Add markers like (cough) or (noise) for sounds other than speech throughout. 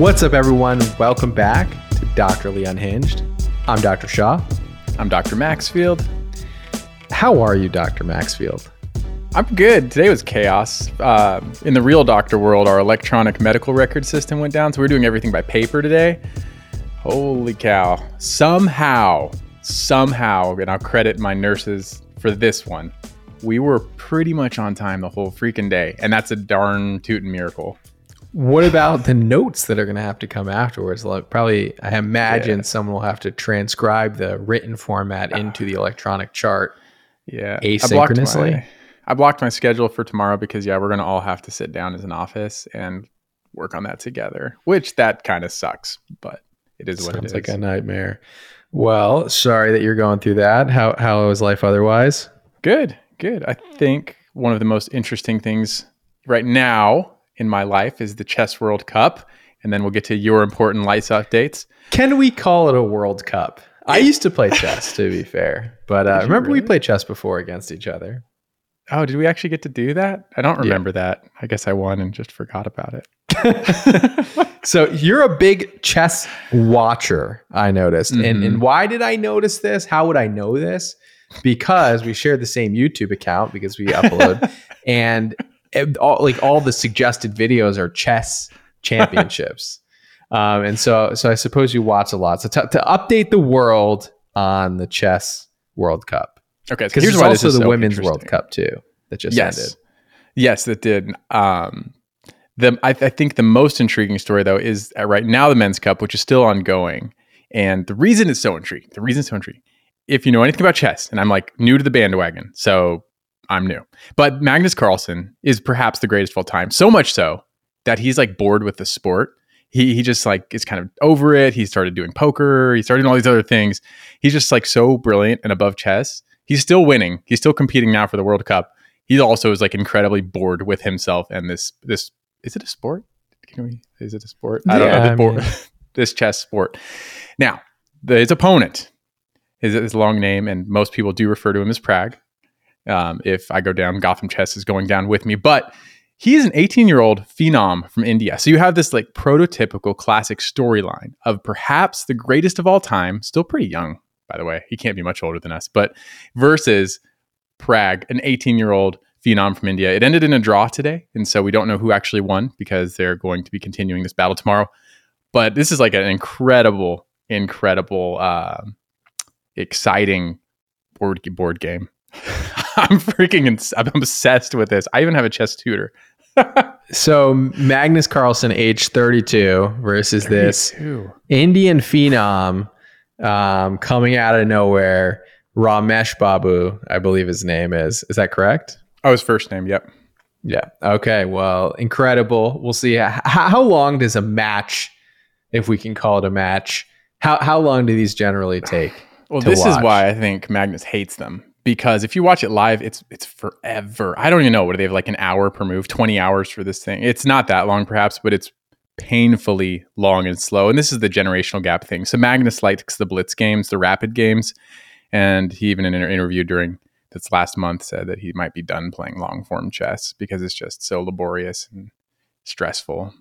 What's up, everyone? Welcome back to Doctorly Unhinged. I'm Dr. Shah. I'm Dr. Maxfield. How are you, Dr. Maxfield? I'm good. Today was chaos. Uh, in the real doctor world, our electronic medical record system went down, so we're doing everything by paper today. Holy cow. Somehow, somehow, and I'll credit my nurses for this one, we were pretty much on time the whole freaking day. And that's a darn tootin' miracle. What about the notes that are going to have to come afterwards? Like probably, I imagine Yeah. someone will have to transcribe the written format ah. into the electronic chart. Yeah. Asynchronously? I blocked, my, I blocked my schedule for tomorrow because, yeah, we're going to all have to sit down as an office and work on that together, which that kind of sucks, but it is what it Sounds is. like a nightmare. Well, sorry that you're going through that. How how is life otherwise? Good, good. I think one of the most interesting things right now in my life is the Chess World Cup, and then we'll get to your important lights updates. Can we call it a World Cup? I used to play chess, to be fair, but uh, remember we played chess before against each other. Oh, did we actually get to do that? I don't Yeah. remember that. I guess I won and just forgot about it. (laughs) So you're a big chess watcher, I noticed. And, Mhm. and why did I notice this? How would I know this? Because we share the same YouTube account because we upload, (laughs) and all, like all the suggested videos are chess (laughs) championships. um, and so, so I suppose you watch a lot. So to, to update the world on the chess World Cup, Okay, because here's there's also is the so Women's World. Cup too that just yes. ended. Yes, that did. Um, the I, I think the most intriguing story though is uh, right now the men's cup, which is still ongoing, and the reason it's so intriguing. The reason it's so intriguing. If you know anything about chess, and I'm like new to the bandwagon, so I'm new. But Magnus Carlsen is perhaps the greatest of all time. So much so that he's like bored with the sport. He he just like is kind of over it. He started doing poker. He started doing all these other things. He's just like so brilliant and above chess. He's still winning. He's still competing now for the World Cup. He also is like incredibly bored with himself and this this is it a sport? Can we is it a sport? I don't Yeah, know. The I mean- (laughs) this chess sport. Now, the, his opponent is his long name, and most people do refer to him as Pragg. Um, if I go down, Gotham Chess is going down with me, but he is an 18 year old phenom from India. So you have this like prototypical classic storyline of perhaps the greatest of all time, still pretty young, by the way. He can't be much older than us, but versus Pragg, an 18 year old phenom from India. It ended in a draw today. And so we don't know who actually won because they're going to be continuing this battle tomorrow. But this is like an incredible, incredible, um exciting board board game. (laughs) I'm freaking ins- I'm obsessed with this. I even have a chess tutor. (laughs) So Magnus Carlsen, age 32, versus this Indian phenom um, coming out of nowhere. Ramesh Babu, I believe his name is. Is that correct? Oh, his first name. Yep. Yeah. Okay. Well, incredible. We'll see. H- how long does a match, if we can call it a match, how how long do these generally take? Well, this watch. is why I think Magnus hates them because if you watch it live, it's it's forever. I don't even know what do they have like an hour per move, twenty hours for this thing. It's not that long, perhaps, but it's painfully long and slow. And this is the generational gap thing. So Magnus likes the blitz games, the rapid games, and he even in an interview during this last month said that he might be done playing long form chess because it's just so laborious and stressful.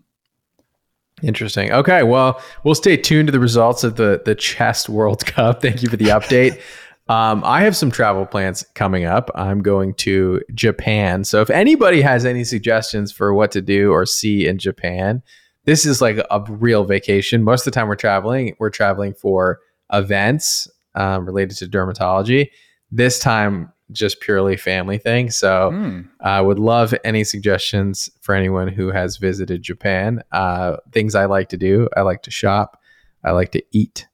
Interesting. Okay, well, we'll stay tuned to the results of the the chess World Cup. Thank you for the update. (laughs) um, I have some travel plans coming up. I'm going to Japan. So if anybody has any suggestions for what to do or see in Japan, this is like a real vacation. Most of the time we're traveling, we're traveling for events um, related to dermatology. This time, just purely family thing. So Hmm. I would love any suggestions for anyone who has visited Japan. Uh, things I like to do I like to shop, I like to eat.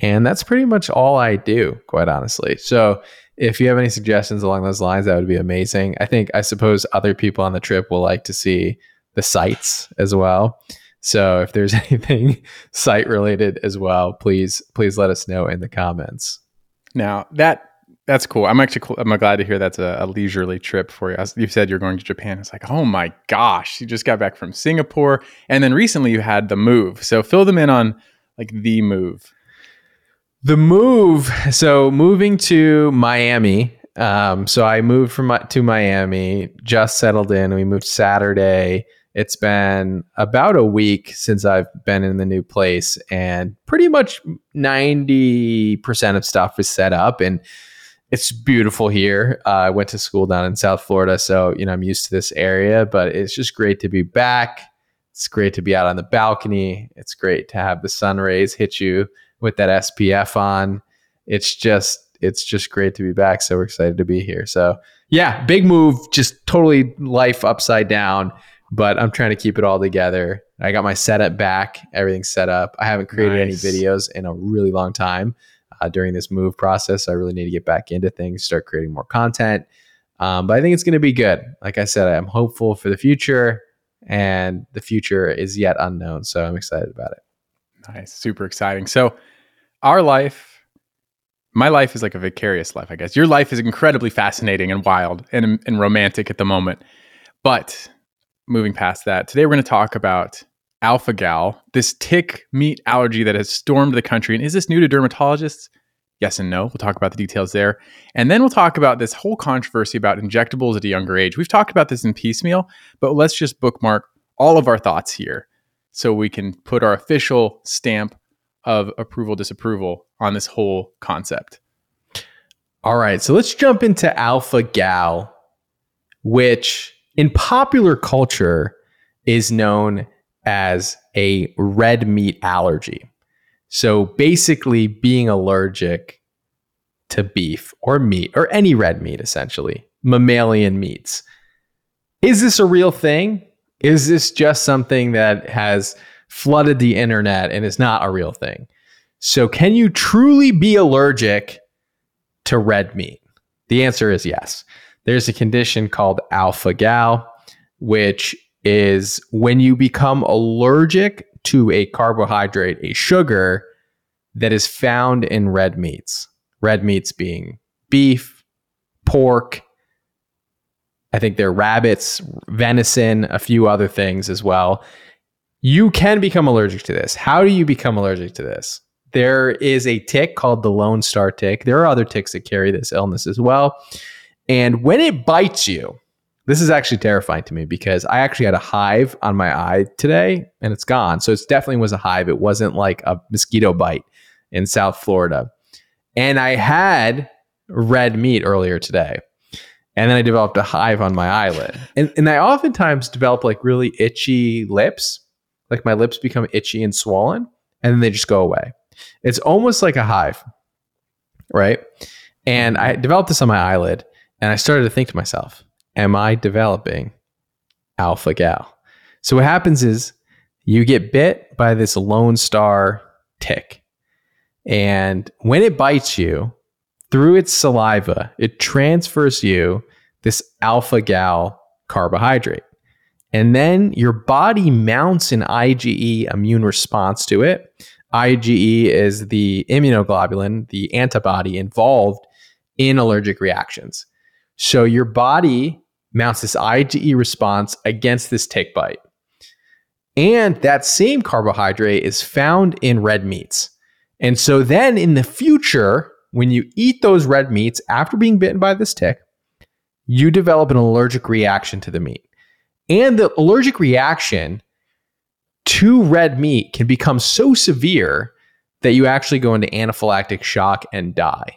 And that's pretty much all I do, quite honestly. So if you have any suggestions along those lines, that would be amazing. I think, I suppose other people on the trip will like to see the sites as well. So if there's (laughs) anything site related as well, please, please let us know in the comments. Now that that's cool. I'm actually. I'm glad to hear that's a, a leisurely trip for you. As you said you're going to Japan. It's like, oh my gosh, you just got back from Singapore, and then recently you had the move. So fill them in on like the move. The move. So moving to Miami. Um, so I moved from to Miami, just settled in. We moved Saturday. It's been about a week since I've been in the new place, and pretty much 90% of stuff is set up. And it's beautiful here. Uh, I went to school down in South Florida, so you know I'm used to this area. But it's just great to be back. It's great to be out on the balcony. It's great to have the sun rays hit you with that SPF on. It's just it's just great to be back. So we're excited to be here. So yeah, big move, just totally life upside down. But I'm trying to keep it all together. I got my setup back, everything's set up. I haven't created nice. any videos in a really long time uh, during this move process. I really need to get back into things, start creating more content. Um, but I think it's going to be good. Like I said, I'm hopeful for the future, and the future is yet unknown. So I'm excited about it. Nice, super exciting. So, our life, my life is like a vicarious life, I guess. Your life is incredibly fascinating and wild and, and romantic at the moment. But moving past that, today we're going to talk about alpha gal, this tick meat allergy that has stormed the country. And is this new to dermatologists? Yes and no. We'll talk about the details there. And then we'll talk about this whole controversy about injectables at a younger age. We've talked about this in piecemeal, but let's just bookmark all of our thoughts here so we can put our official stamp of approval disapproval on this whole concept. All right, so let's jump into alpha gal, which in popular culture is known as a red meat allergy. So basically, being allergic to beef or meat or any red meat, essentially, mammalian meats. Is this a real thing? Is this just something that has flooded the internet and is not a real thing? So, can you truly be allergic to red meat? The answer is yes. There's a condition called alpha gal, which is when you become allergic to a carbohydrate, a sugar that is found in red meats. Red meats being beef, pork, I think they're rabbits, venison, a few other things as well. You can become allergic to this. How do you become allergic to this? There is a tick called the Lone Star tick. There are other ticks that carry this illness as well. And when it bites you, this is actually terrifying to me because I actually had a hive on my eye today and it's gone. So it definitely was a hive. It wasn't like a mosquito bite in South Florida. And I had red meat earlier today. And then I developed a hive on my eyelid. And, and I oftentimes develop like really itchy lips. Like my lips become itchy and swollen and then they just go away. It's almost like a hive, right? And I developed this on my eyelid and I started to think to myself, am I developing alpha gal? So what happens is you get bit by this lone star tick. And when it bites you, through its saliva, it transfers you this alpha gal carbohydrate. And then your body mounts an IgE immune response to it. IgE is the immunoglobulin, the antibody involved in allergic reactions. So your body mounts this IgE response against this tick bite. And that same carbohydrate is found in red meats. And so then in the future, when you eat those red meats after being bitten by this tick, you develop an allergic reaction to the meat. And the allergic reaction to red meat can become so severe that you actually go into anaphylactic shock and die.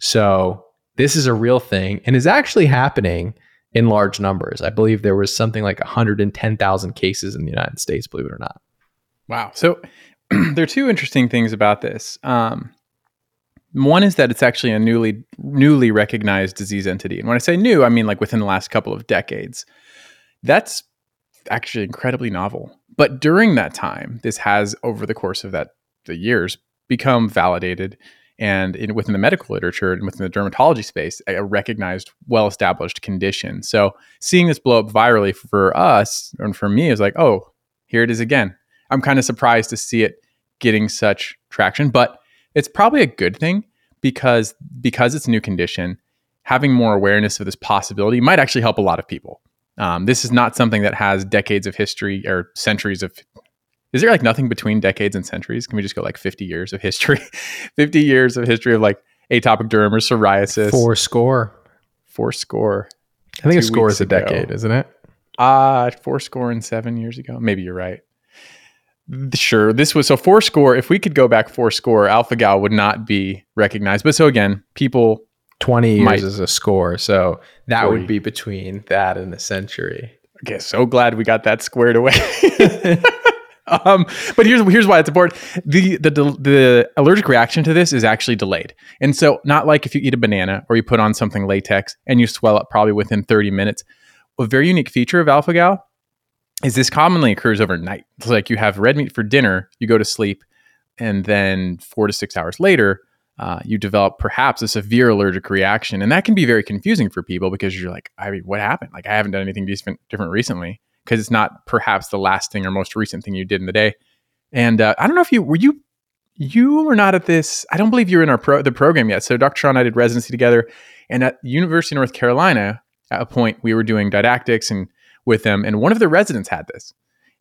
So, this is a real thing and is actually happening in large numbers. I believe there was something like 110,000 cases in the United States, believe it or not. Wow. So (clears throat) there are two interesting things about this. Um, one is that it's actually a newly newly recognized disease entity. And when I say new, I mean like within the last couple of decades. That's actually incredibly novel. But during that time, this has over the course of that the years become validated and in, within the medical literature and within the dermatology space, a recognized, well established condition. So seeing this blow up virally for us and for me is like, oh, here it is again. I'm kind of surprised to see it getting such traction, but it's probably a good thing because because it's a new condition. Having more awareness of this possibility might actually help a lot of people. Um, this is not something that has decades of history or centuries of is there like nothing between decades and centuries? Can we just go like 50 years of history? (laughs) 50 years of history of like atopic derm or psoriasis. Four score. Four score. I think a score is a decade, ago. isn't it? Uh, four score and seven years ago. Maybe you're right. Sure. This was so four score. If we could go back four score, Alpha Gal would not be recognized. But so again, people 20 years Might- is a score. So that 40. would be between that and a century. Okay, so glad we got that squared away. (laughs) um, but here's here's why it's important. The, the the allergic reaction to this is actually delayed, and so not like if you eat a banana or you put on something latex and you swell up probably within 30 minutes. A very unique feature of alpha gal is this commonly occurs overnight. It's like you have red meat for dinner, you go to sleep, and then four to six hours later, uh, you develop perhaps a severe allergic reaction, and that can be very confusing for people because you're like, I mean, what happened? Like, I haven't done anything different different recently because it's not perhaps the last thing or most recent thing you did in the day. And uh, I don't know if you were you you were not at this. I don't believe you were in our pro, the program yet. So Dr. Shah and I did residency together, and at University of North Carolina, at a point we were doing didactics and with them, and one of the residents had this.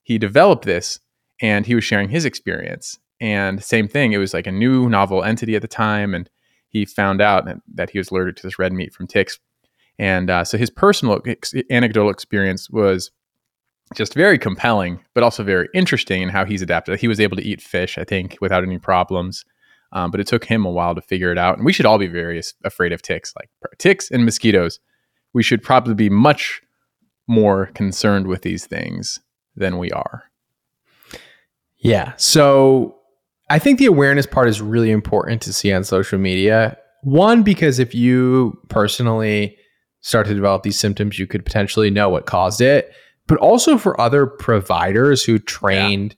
He developed this, and he was sharing his experience. And same thing, it was like a new novel entity at the time, and he found out that- he was allergic to this red meat from ticks. And uh, so his personal ex- anecdotal experience was just very compelling, but also very interesting in how he's adapted. He was able to eat fish, I think, without any problems. Um, but it took him a while to figure it out. And we should all be very afraid of ticks, like ticks and mosquitoes. We should probably be much more concerned with these things than we are. Yeah. So I think the awareness part is really important to see on social media. One, because if you personally start to develop these symptoms, you could potentially know what caused it. But also for other providers who trained,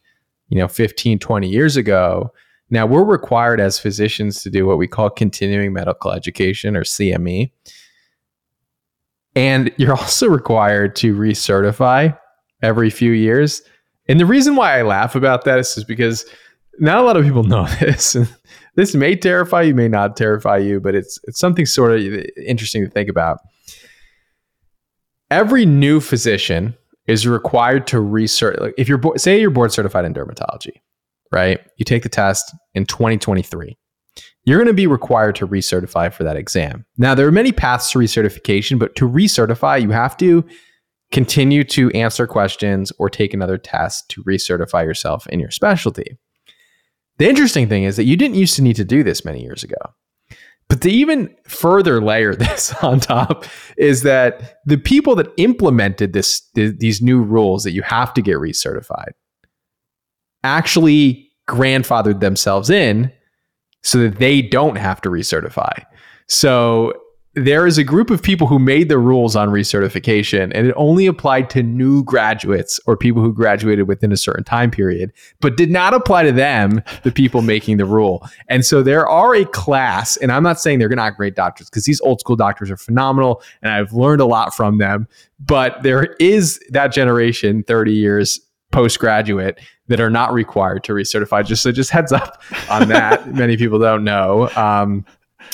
you know, 15, 20 years ago. Now we're required as physicians to do what we call continuing medical education or CME. And you're (laughs) also required to recertify every few years. And the reason why I laugh about that is just because not a lot of people (laughs) know this. And (laughs) this may terrify you, may not terrify you, but it's it's something sort of interesting to think about. Every new physician is required to. Like if you're say you're board certified in dermatology, right? You take the test in 2023. You're going to be required to recertify for that exam. Now, there are many paths to recertification, but to recertify, you have to continue to answer questions or take another test to recertify yourself in your specialty. The interesting thing is that you didn't used to need to do this many years ago. But to even further layer (laughs) this on top is that the people that implemented this th- these new rules that you have to get recertified actually grandfathered themselves in so that they don't have to recertify. So there is a group of people who made the rules on recertification and it only applied to new graduates or people who graduated within a certain time period but did not apply to them the people making the rule and so there are a class and i'm not saying they're not great doctors because these old school doctors are phenomenal and i've learned a lot from them but there is that generation 30 years postgraduate that are not required to recertify just so just heads up on that (laughs) many people don't know um,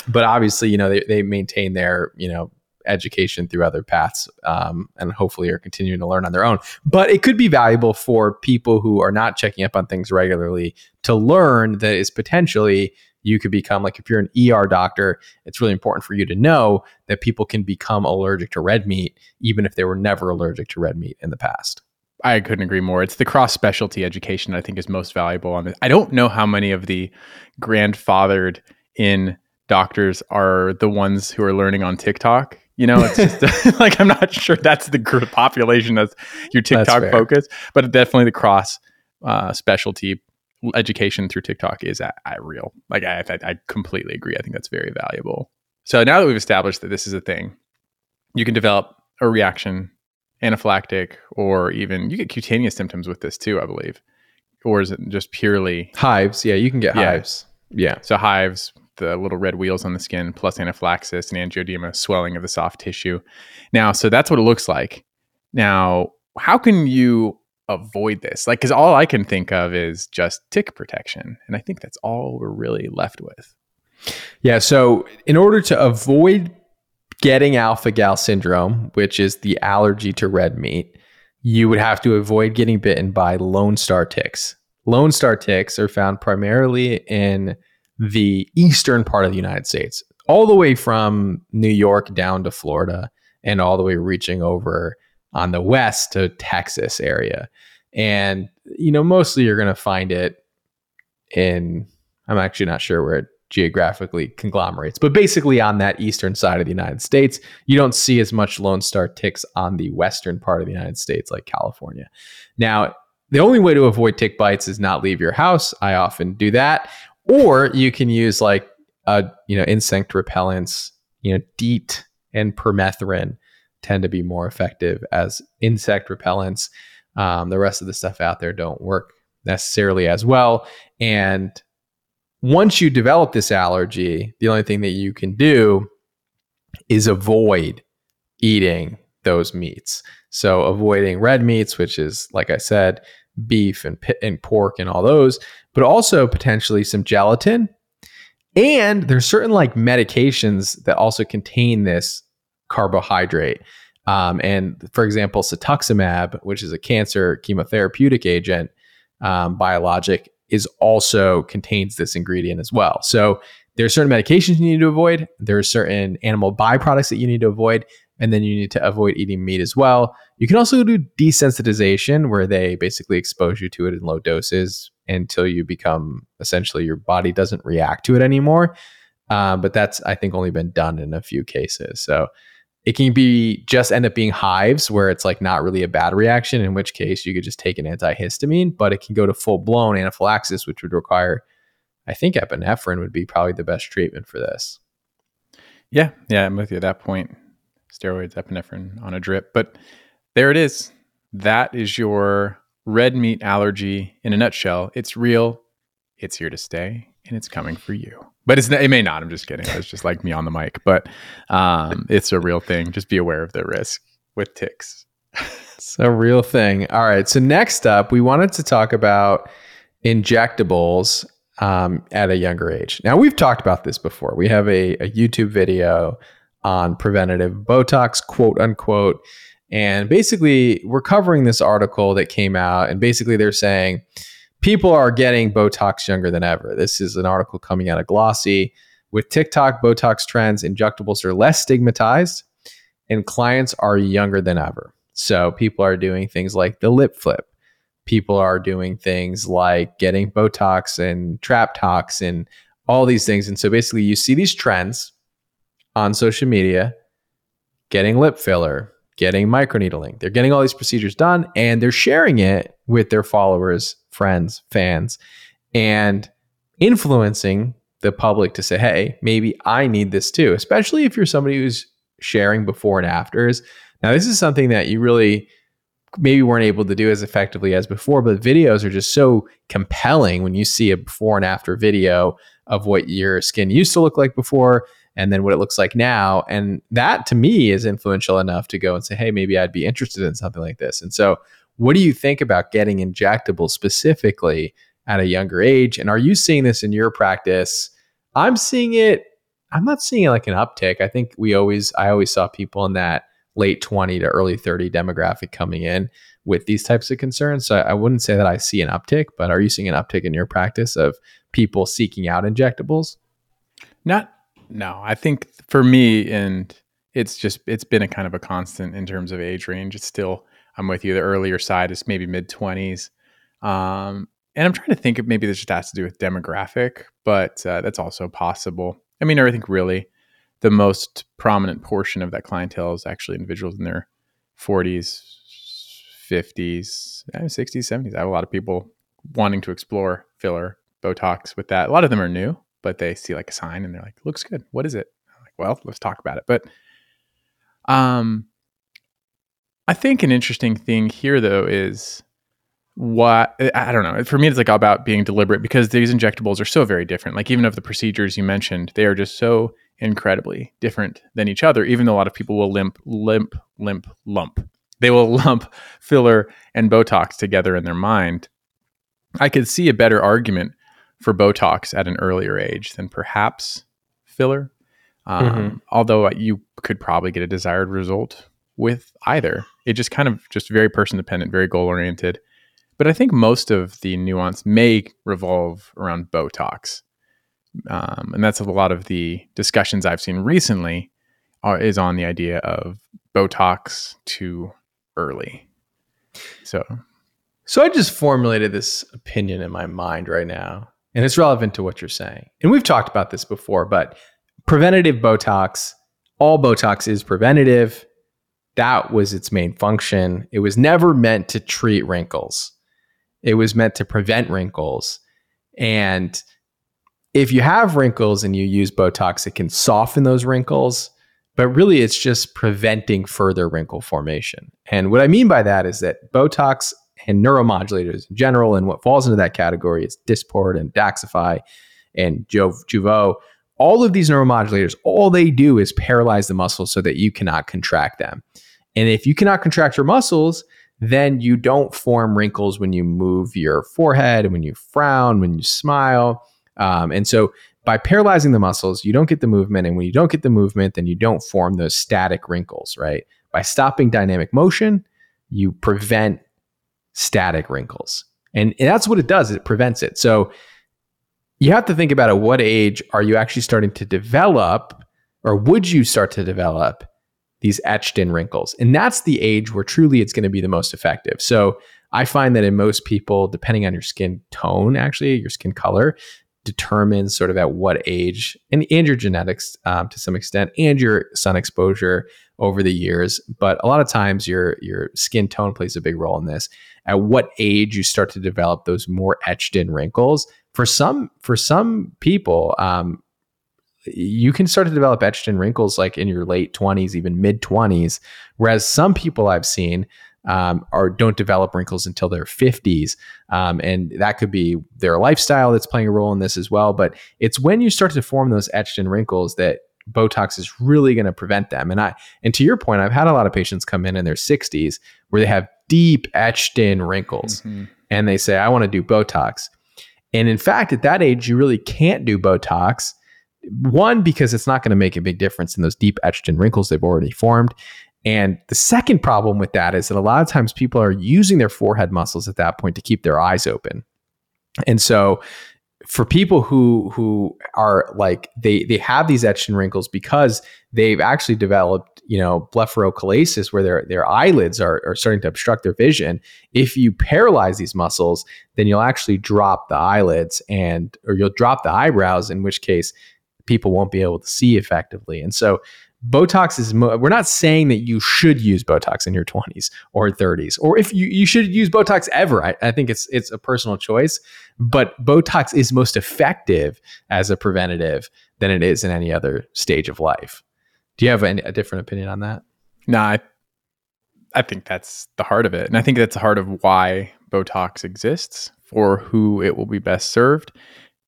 but obviously, you know, they, they maintain their, you know, education through other paths um, and hopefully are continuing to learn on their own. But it could be valuable for people who are not checking up on things regularly to learn that is potentially you could become like if you're an ER doctor, it's really important for you to know that people can become allergic to red meat even if they were never allergic to red meat in the past. I couldn't agree more. It's the cross specialty education I think is most valuable on this. I don't know how many of the grandfathered in doctors are the ones who are learning on TikTok. You know, it's just (laughs) (laughs) like I'm not sure that's the group population that's your TikTok fair. focus, but definitely the cross uh, specialty education through TikTok is at, at real. Like I, I, I completely agree. I think that's very valuable. So now that we've established that this is a thing, you can develop a reaction, anaphylactic, or even you get cutaneous symptoms with this too, I believe. Or is it just purely Hives, yeah, you can get Yeah. hives. Yeah. so hives, the little red wheals on the skin, plus anaphylaxis and angioedema, swelling of the soft tissue. Now, so that's what it looks like. Now, how can you avoid this? Like, because all I can think of is just tick protection, and I think that's all we're really left with. Yeah. So, in order to avoid getting alpha gal syndrome, which is the allergy to red meat, you would have to avoid getting bitten by Lone Star ticks. Lone Star ticks are found primarily in the eastern part of the United States, all the way from New York down to Florida, and all the way reaching over on the west to Texas area. And, you know, mostly you're going to find it in, I'm actually not sure where it geographically conglomerates, but basically on that eastern side of the United States. You don't see as much Lone Star ticks on the western part of the United States like California. Now, the only way to avoid tick bites is not leave your house. I often do that. Or you can use like uh, you know, insect repellents, you know, DEET and permethrin tend to be more effective as insect repellents. Um, the rest of the stuff out there don't work necessarily as well. And once you develop this allergy, the only thing that you can do is avoid eating those meats. So avoiding red meats, which is like I said, beef and and pork and all those, but also potentially some gelatin. And there's certain like medications that also contain this carbohydrate. Um, and for example, cetuximab, which is a cancer chemotherapeutic agent, um, biologic, is also contains this ingredient as well. So there are certain medications you need to avoid. There are certain animal byproducts that you need to avoid, and then you need to avoid eating meat as well. You can also do desensitization, where they basically expose you to it in low doses until you become essentially your body doesn't react to it anymore. Um, but that's I think only been done in a few cases. So it can be just end up being hives where it's like not really a bad reaction, in which case you could just take an antihistamine, but it can go to full blown anaphylaxis, which would require, I think epinephrine would be probably the best treatment for this. Yeah, yeah, I'm with you at that point. Steroids, epinephrine on a drip. But there it is. That is your red meat allergy in a nutshell. It's real, it's here to stay, and it's coming for you but it's it may not. I'm just kidding. It's just like me on the mic, but um, (laughs) it's a real thing. Just be aware of the risk with ticks. it's a real thing. All right. So next up, we wanted to talk about injectables um, at a younger age. Now we've talked about this before. We have a, a YouTube video on preventative Botox, quote unquote. And basically, we're covering this article that came out, and basically, they're saying people are getting Botox younger than ever. This is an article coming out of Glossy. With TikTok Botox trends, injectables are less stigmatized and clients are younger than ever. So people are doing things like the lip flip. People are doing things like getting Botox and trap tox and all these things. And so basically, you see these trends on social media getting lip filler, getting microneedling. They're getting all these procedures done and they're sharing it with their followers, friends, fans, and influencing the public to say, hey, maybe I need this too, especially if you're somebody who's sharing before and afters. Now, this is something that you really maybe weren't able to do as effectively as before, but videos are just so compelling when you see a before and after video of what your skin used to look like before and then what it looks like now. And that to me is influential enough to go and say, hey, maybe I'd be interested in something like this. And so, what do you think about getting injectables specifically at a younger age? And are you seeing this in your practice? I'm seeing it. I'm not seeing like an uptick. I think we always, I always saw people in that late 20 to early 30 demographic coming in with these types of concerns. So I wouldn't say that I see an uptick, but are you seeing an uptick in your practice of people seeking out injectables? Not no, I think for me, and it's just it's been a kind of a constant in terms of age range. It's still I'm with you. The earlier side is maybe mid twenties, um, and I'm trying to think of maybe this just has to do with demographic, but uh, that's also possible. I mean, I think really the most prominent portion of that clientele is actually individuals in their 40s, 50s, 60s, 70s. I have a lot of people wanting to explore filler, Botox with that. A lot of them are new but they see like a sign and they're like, looks good. What is it? I'm like, well, let's talk about it. But um I think an interesting thing here though is what I don't know. For me, it's like about being deliberate because these injectables are so very different. Like even of the procedures you mentioned, they are just so incredibly different than each other. Even though a lot of people will limp, limp, limp, lump. They will (laughs) lump filler and Botox together in their mind. I could see a better argument for Botox at an earlier age than perhaps filler. Um, mm-hmm. Although you could probably get a desired result with either. It just kind of just very person dependent, very goal oriented. But I think most of the nuance may revolve around Botox. Um, and that's a lot of the discussions I've seen recently are, is on the idea of Botox too early. So, so I just formulated this opinion in my mind right now, and it's relevant to what you're saying. And we've talked about this before, but preventative Botox, all Botox is preventative. That was its main function. It was never meant to treat wrinkles. It was meant to prevent wrinkles. And if you have wrinkles and you use Botox, it can soften those wrinkles but really it's just preventing further wrinkle formation. And what I mean by that is that Botox and neuromodulators in general, and what falls into that category is Dysport and Daxxify and Jeuveau. All of these neuromodulators, all they do is paralyze the muscles so that you cannot contract them. And if you cannot contract your muscles, then you don't form wrinkles when you move your forehead and when you frown, when you smile. Um, and so by paralyzing the muscles, you don't get the movement. And when you don't get the movement, then you don't form those static wrinkles, right? By stopping dynamic motion, you prevent static wrinkles. And, that's what it does, it prevents it. So you have to think about at what age are you actually starting to develop, or would you start to develop these etched in wrinkles? And that's the age where truly it's going to be the most effective. So I find that in most people, depending on your skin tone, actually, your skin color, determines sort of at what age and, and your genetics um, to some extent and your sun exposure over the years but a lot of times your your skin tone plays a big role in this at what age you start to develop those more etched in wrinkles for some for some people um, you can start to develop etched in wrinkles like in your late 20s even mid 20s whereas some people i've seen um, don't develop wrinkles until their 50s. Um, and that could be their lifestyle that's playing a role in this as well. But it's when you start to form those etched in wrinkles that Botox is really going to prevent them. And I, and to your point, I've had a lot of patients come in in their 60s where they have deep etched in wrinkles mm-hmm. and they say, I want to do Botox. And in fact, at that age, you really can't do Botox. One, because it's not going to make a big difference in those deep etched in wrinkles they've already formed. And the second problem with that is that a lot of times people are using their forehead muscles at that point to keep their eyes open. And so for people who who are like they they have these etched wrinkles because they've actually developed you know blepharochalasis where their their eyelids are, are starting to obstruct their vision. If you paralyze these muscles then you'll actually drop the eyelids and or you'll drop the eyebrows in which case people won't be able to see effectively. And so Botox is, mo- we're not saying that you should use Botox in your 20s or 30s, or if you, you should use Botox ever. I, I think it's, it's a personal choice, but Botox is most effective as a preventative than it is in any other stage of life. Do you have any, a different opinion on that? No, I, I think that's the heart of it. And I think that's the heart of why Botox exists for who it will be best served.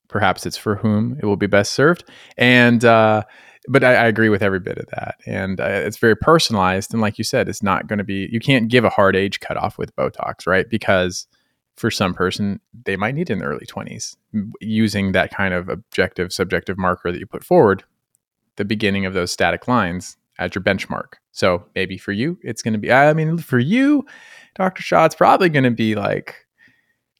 Perhaps it's for whom it will be best served. And, uh, but I, I, agree with every bit of that, and uh, it's very personalized. And like you said, it's not going to be. You can't give a hard age cutoff with Botox, right? Because for some person, they might need it in the early twenties, using that kind of objective, subjective marker that you put forward, the beginning of those static lines as your benchmark. So maybe for you, it's going to be. I mean, for you, Doctor Shah, it's probably going to be like,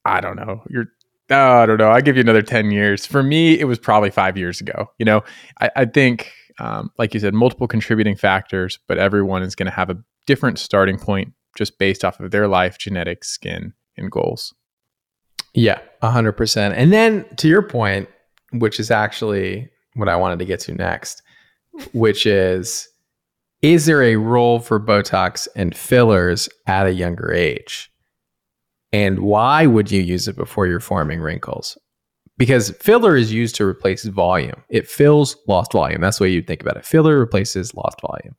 I don't know, you're oh, I don't know. I give you another 10 years. For me, it was probably five years ago. You know, I, I think, um, like you said, multiple contributing factors, but everyone is going to have a different starting point just based off of their life, genetics, skin, and goals. Yeah, 100%. And then to your point, which is actually what I wanted to get to next, which is is there a role for Botox and fillers at a younger age? And why would you use it before you're forming wrinkles? Because filler is used to replace volume. It fills lost volume. That's the way you'd think about it. Filler replaces lost volume.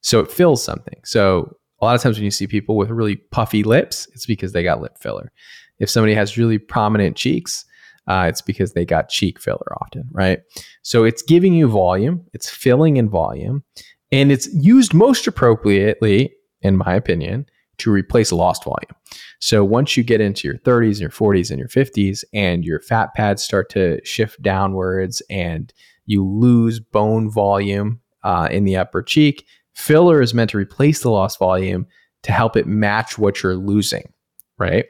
So it fills something. So a lot of times when you see people with really puffy lips, it's because they got lip filler. If somebody has really prominent cheeks, uh, it's because they got cheek filler often, right? So it's giving you volume, it's filling in volume, and it's used most appropriately, in my opinion, to replace lost volume. So once you get into your 30s, your 40s, and your 50s, and your fat pads start to shift downwards and you lose bone volume uh, in the upper cheek, filler is meant to replace the lost volume to help it match what you're losing, right?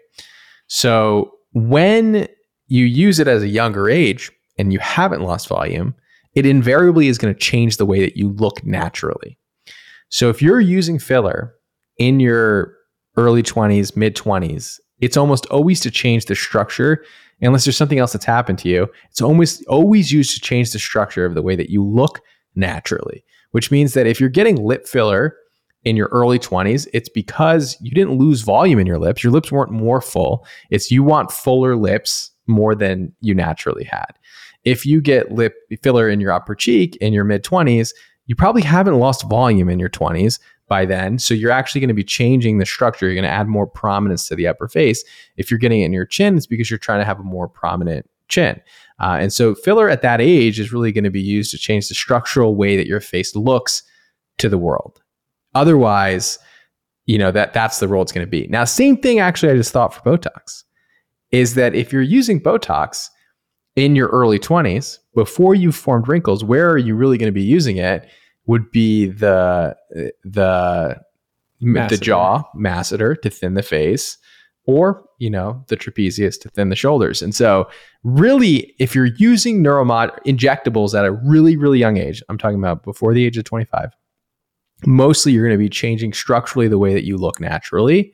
So when you use it as a younger age and you haven't lost volume, it invariably is going to change the way that you look naturally. So if you're using filler in your early 20s, mid 20s, it's almost always to change the structure unless there's something else that's happened to you. It's almost always used to change the structure of the way that you look naturally, which means that if you're getting lip filler in your early 20s, it's because you didn't lose volume in your lips. Your lips weren't more full. It's you want fuller lips more than you naturally had. If you get lip filler in your upper cheek in your mid 20s, you probably haven't lost volume in your 20s by then. So you're actually going to be changing the structure. You're going to add more prominence to the upper face. If you're getting it in your chin, it's because you're trying to have a more prominent chin. Uh, and so filler at that age is really going to be used to change the structural way that your face looks to the world. Otherwise, you know that that's the role it's going to be. Now, same thing actually I just thought for Botox is that if you're using Botox in your early 20s before you've formed wrinkles, where are you really going to be using it? Would be the the masseter. the jaw masseter to thin the face or you know the trapezius to thin the shoulders and so really if you're using neuromod injectables at a really really young age i'm talking about before the age of 25 mostly you're going to be changing structurally the way that you look naturally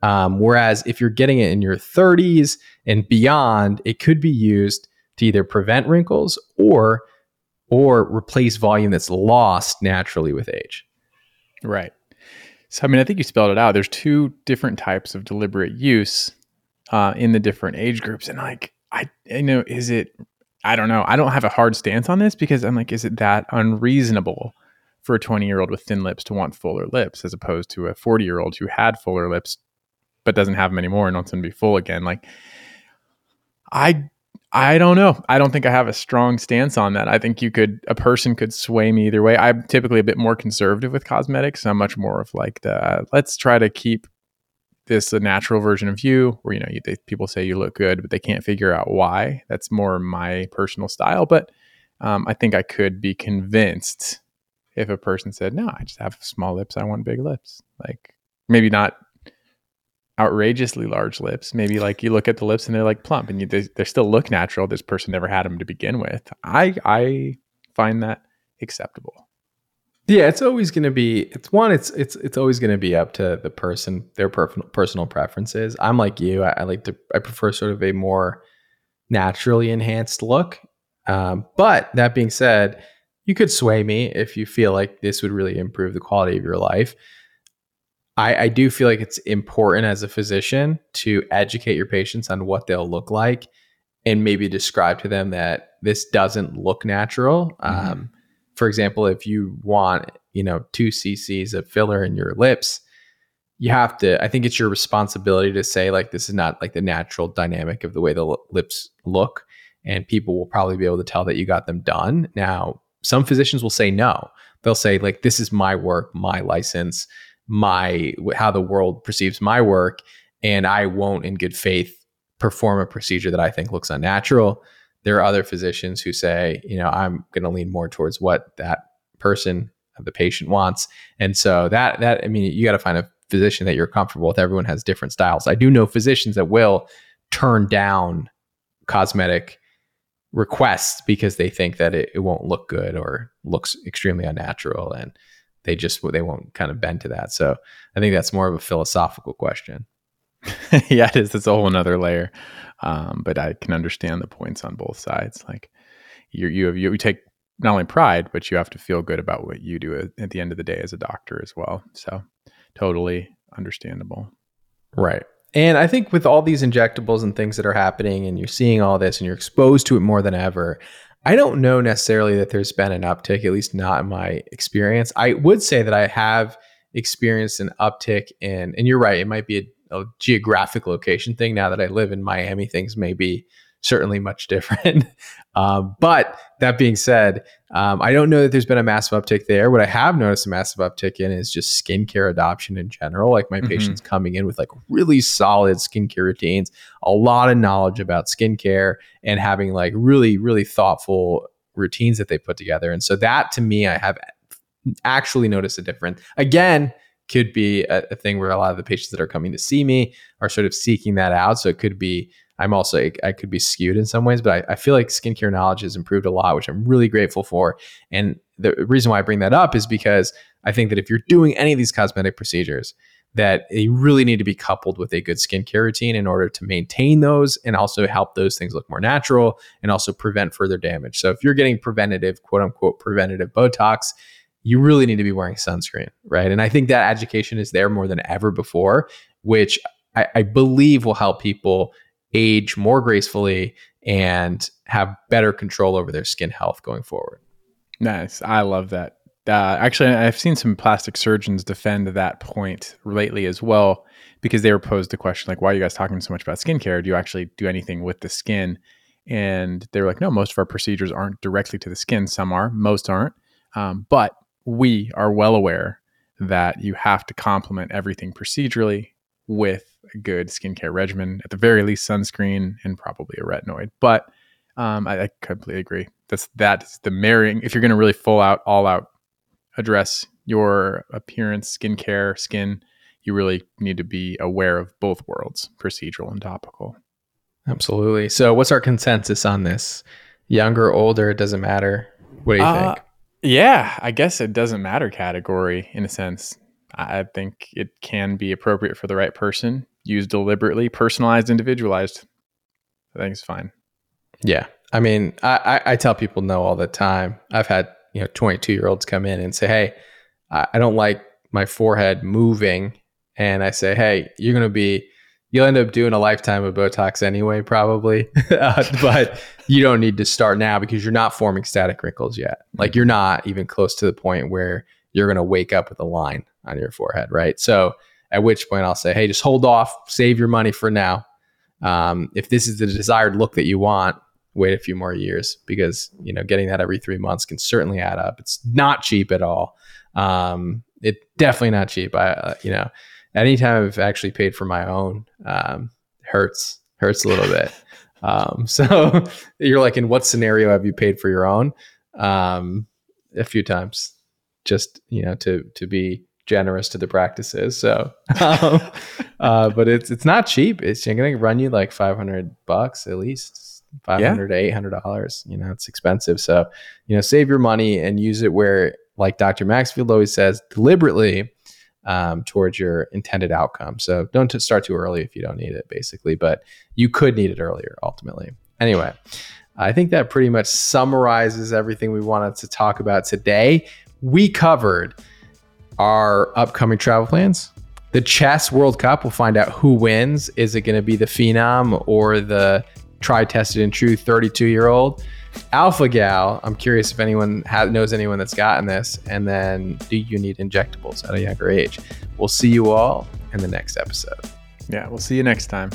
um, whereas if you're getting it in your 30s and beyond it could be used to either prevent wrinkles or or replace volume that's lost naturally with age. Right. So, I mean, I think you spelled it out. There's two different types of deliberate use uh, in the different age groups. And like, I, you know, is it, I don't know. I don't have a hard stance on this because I'm like, is it that unreasonable for a 20 year old with thin lips to want fuller lips as opposed to a 40 year old who had fuller lips but doesn't have them anymore and wants them to be full again? Like, I I don't know. I don't think I have a strong stance on that. I think you could a person could sway me either way. I'm typically a bit more conservative with cosmetics. I'm much more of like the let's try to keep this a natural version of you, where you know you, they, people say you look good, but they can't figure out why. That's more my personal style. But um, I think I could be convinced if a person said, "No, I just have small lips. I want big lips." Like maybe not outrageously large lips. Maybe like you look at the lips and they're like plump and you, they, they still look natural. This person never had them to begin with. I I find that acceptable. Yeah, it's always going to be. It's one. It's it's it's always going to be up to the person, their personal personal preferences. I'm like you. I, I, like to. I prefer sort of a more naturally enhanced look. Um, but that being said, you could sway me if you feel like this would really improve the quality of your life. I, I do feel like it's important as a physician to educate your patients on what they'll look like and maybe describe to them that this doesn't look natural. Mm-hmm. Um, for example, if you want, you know, two cc's of filler in your lips, you have to. I think it's your responsibility to say like this is not like the natural dynamic of the way the lips look, and people will probably be able to tell that you got them done. Now, some physicians will say no. They'll say like this is my work, my license my how the world perceives my work and I won't in good faith perform a procedure that I think looks unnatural. There are other physicians who say, you know, I'm going to lean more towards what that person, uh, the patient wants. And so that that I mean, you got to find a physician that you're comfortable with. Everyone has different styles. I do know physicians that will turn down cosmetic requests because they think that it, it won't look good or looks extremely unnatural and they just they won't kind of bend to that. So I think that's more of a philosophical question. (laughs) yeah, it is. It's a whole another layer. Um, but I can understand the points on both sides. Like you, you, have you take not only pride, but you have to feel good about what you do at, the end of the day as a doctor as well. So totally understandable. Right. And I think with all these injectables and things that are happening, and you're seeing all this and you're exposed to it more than ever, I don't know necessarily that there's been an uptick, at least not in my experience. I would say that I have experienced an uptick in, and you're right, it might be a, a geographic location thing. Now that I live in Miami, things may be certainly much different. (laughs) um, but that being said, um, I don't know that there's been a massive uptick there. What I have noticed a massive uptick in is just skincare adoption in general. Like my mm-hmm. patients coming in with like really solid skincare routines, a lot of knowledge about skincare, and having like really, really thoughtful routines that they put together. And so that to me, I have actually noticed a difference. Again, could be a, a thing where a lot of the patients that are coming to see me are sort of seeking that out. So it could be I'm also I could be skewed in some ways, but I, I, feel like skincare knowledge has improved a lot, which I'm really grateful for. And the reason why I bring that up is because I think that if you're doing any of these cosmetic procedures, that they really need to be coupled with a good skincare routine in order to maintain those and also help those things look more natural and also prevent further damage. So if you're getting preventative, quote unquote, preventative Botox, you really need to be wearing sunscreen, right? And I think that education is there more than ever before, which I, I believe will help people age more gracefully and have better control over their skin health going forward. Nice. I love that. Uh, actually, I've seen some plastic surgeons defend that point lately as well, because they were posed the question like, "Why are you guys talking so much about skincare? Do you actually do anything with the skin?" And they were like, "No, most of our procedures aren't directly to the skin. Some are, most aren't. Um, but we are well aware that you have to complement everything procedurally with a good skincare regimen, at the very least, sunscreen and probably a retinoid. But um, I, I completely agree. That's that's the marrying. If you're going to really full out, all out address your appearance, skincare, skin, you really need to be aware of both worlds, procedural and topical. Absolutely. So, what's our consensus on this? Younger, older, it doesn't matter. What do you uh, think? Yeah, I guess it doesn't matter category in a sense. I think it can be appropriate for the right person, used deliberately, personalized, individualized. I think it's fine. Yeah. I mean, I, I, tell people no all the time. I've had, you know, 22 year olds come in and say, Hey, I don't like my forehead moving. And I say, Hey, you're going to be, you'll end up doing a lifetime of Botox anyway, probably. (laughs) uh, but you don't need to start now because you're not forming static wrinkles yet. Like you're not even close to the point where you're going to wake up with a line on your forehead. Right. So at which point I'll say, Hey, just hold off, save your money for now. Um, if this is the desired look that you want, wait a few more years because you know getting that every three months can certainly add up. It's not cheap at all. Um, it definitely not cheap. I uh, you know anytime I've actually paid for my own um, hurts hurts a little bit. Um, (laughs) so you're like, in what scenario have you paid for your own? Um, a few times, just you know to to be generous to the practices. So, (laughs) um, uh, but it's it's not cheap. It's going to run you like 500 bucks at least 500 yeah. to 800 dollars you know it's expensive so you know save your money and use it where like dr maxfield always says deliberately um, towards your intended outcome so don't start too early if you don't need it basically but you could need it earlier ultimately anyway i think that pretty much summarizes everything we wanted to talk about today we covered our upcoming travel plans. The chess world cup we'll find out who wins. Is it going to be the phenom or the try tested and true 32 year old alpha gal i'm curious if anyone has, knows anyone that's gotten this. And then do you need injectables at a younger age? We'll see you all in the next episode. Yeah we'll see you next time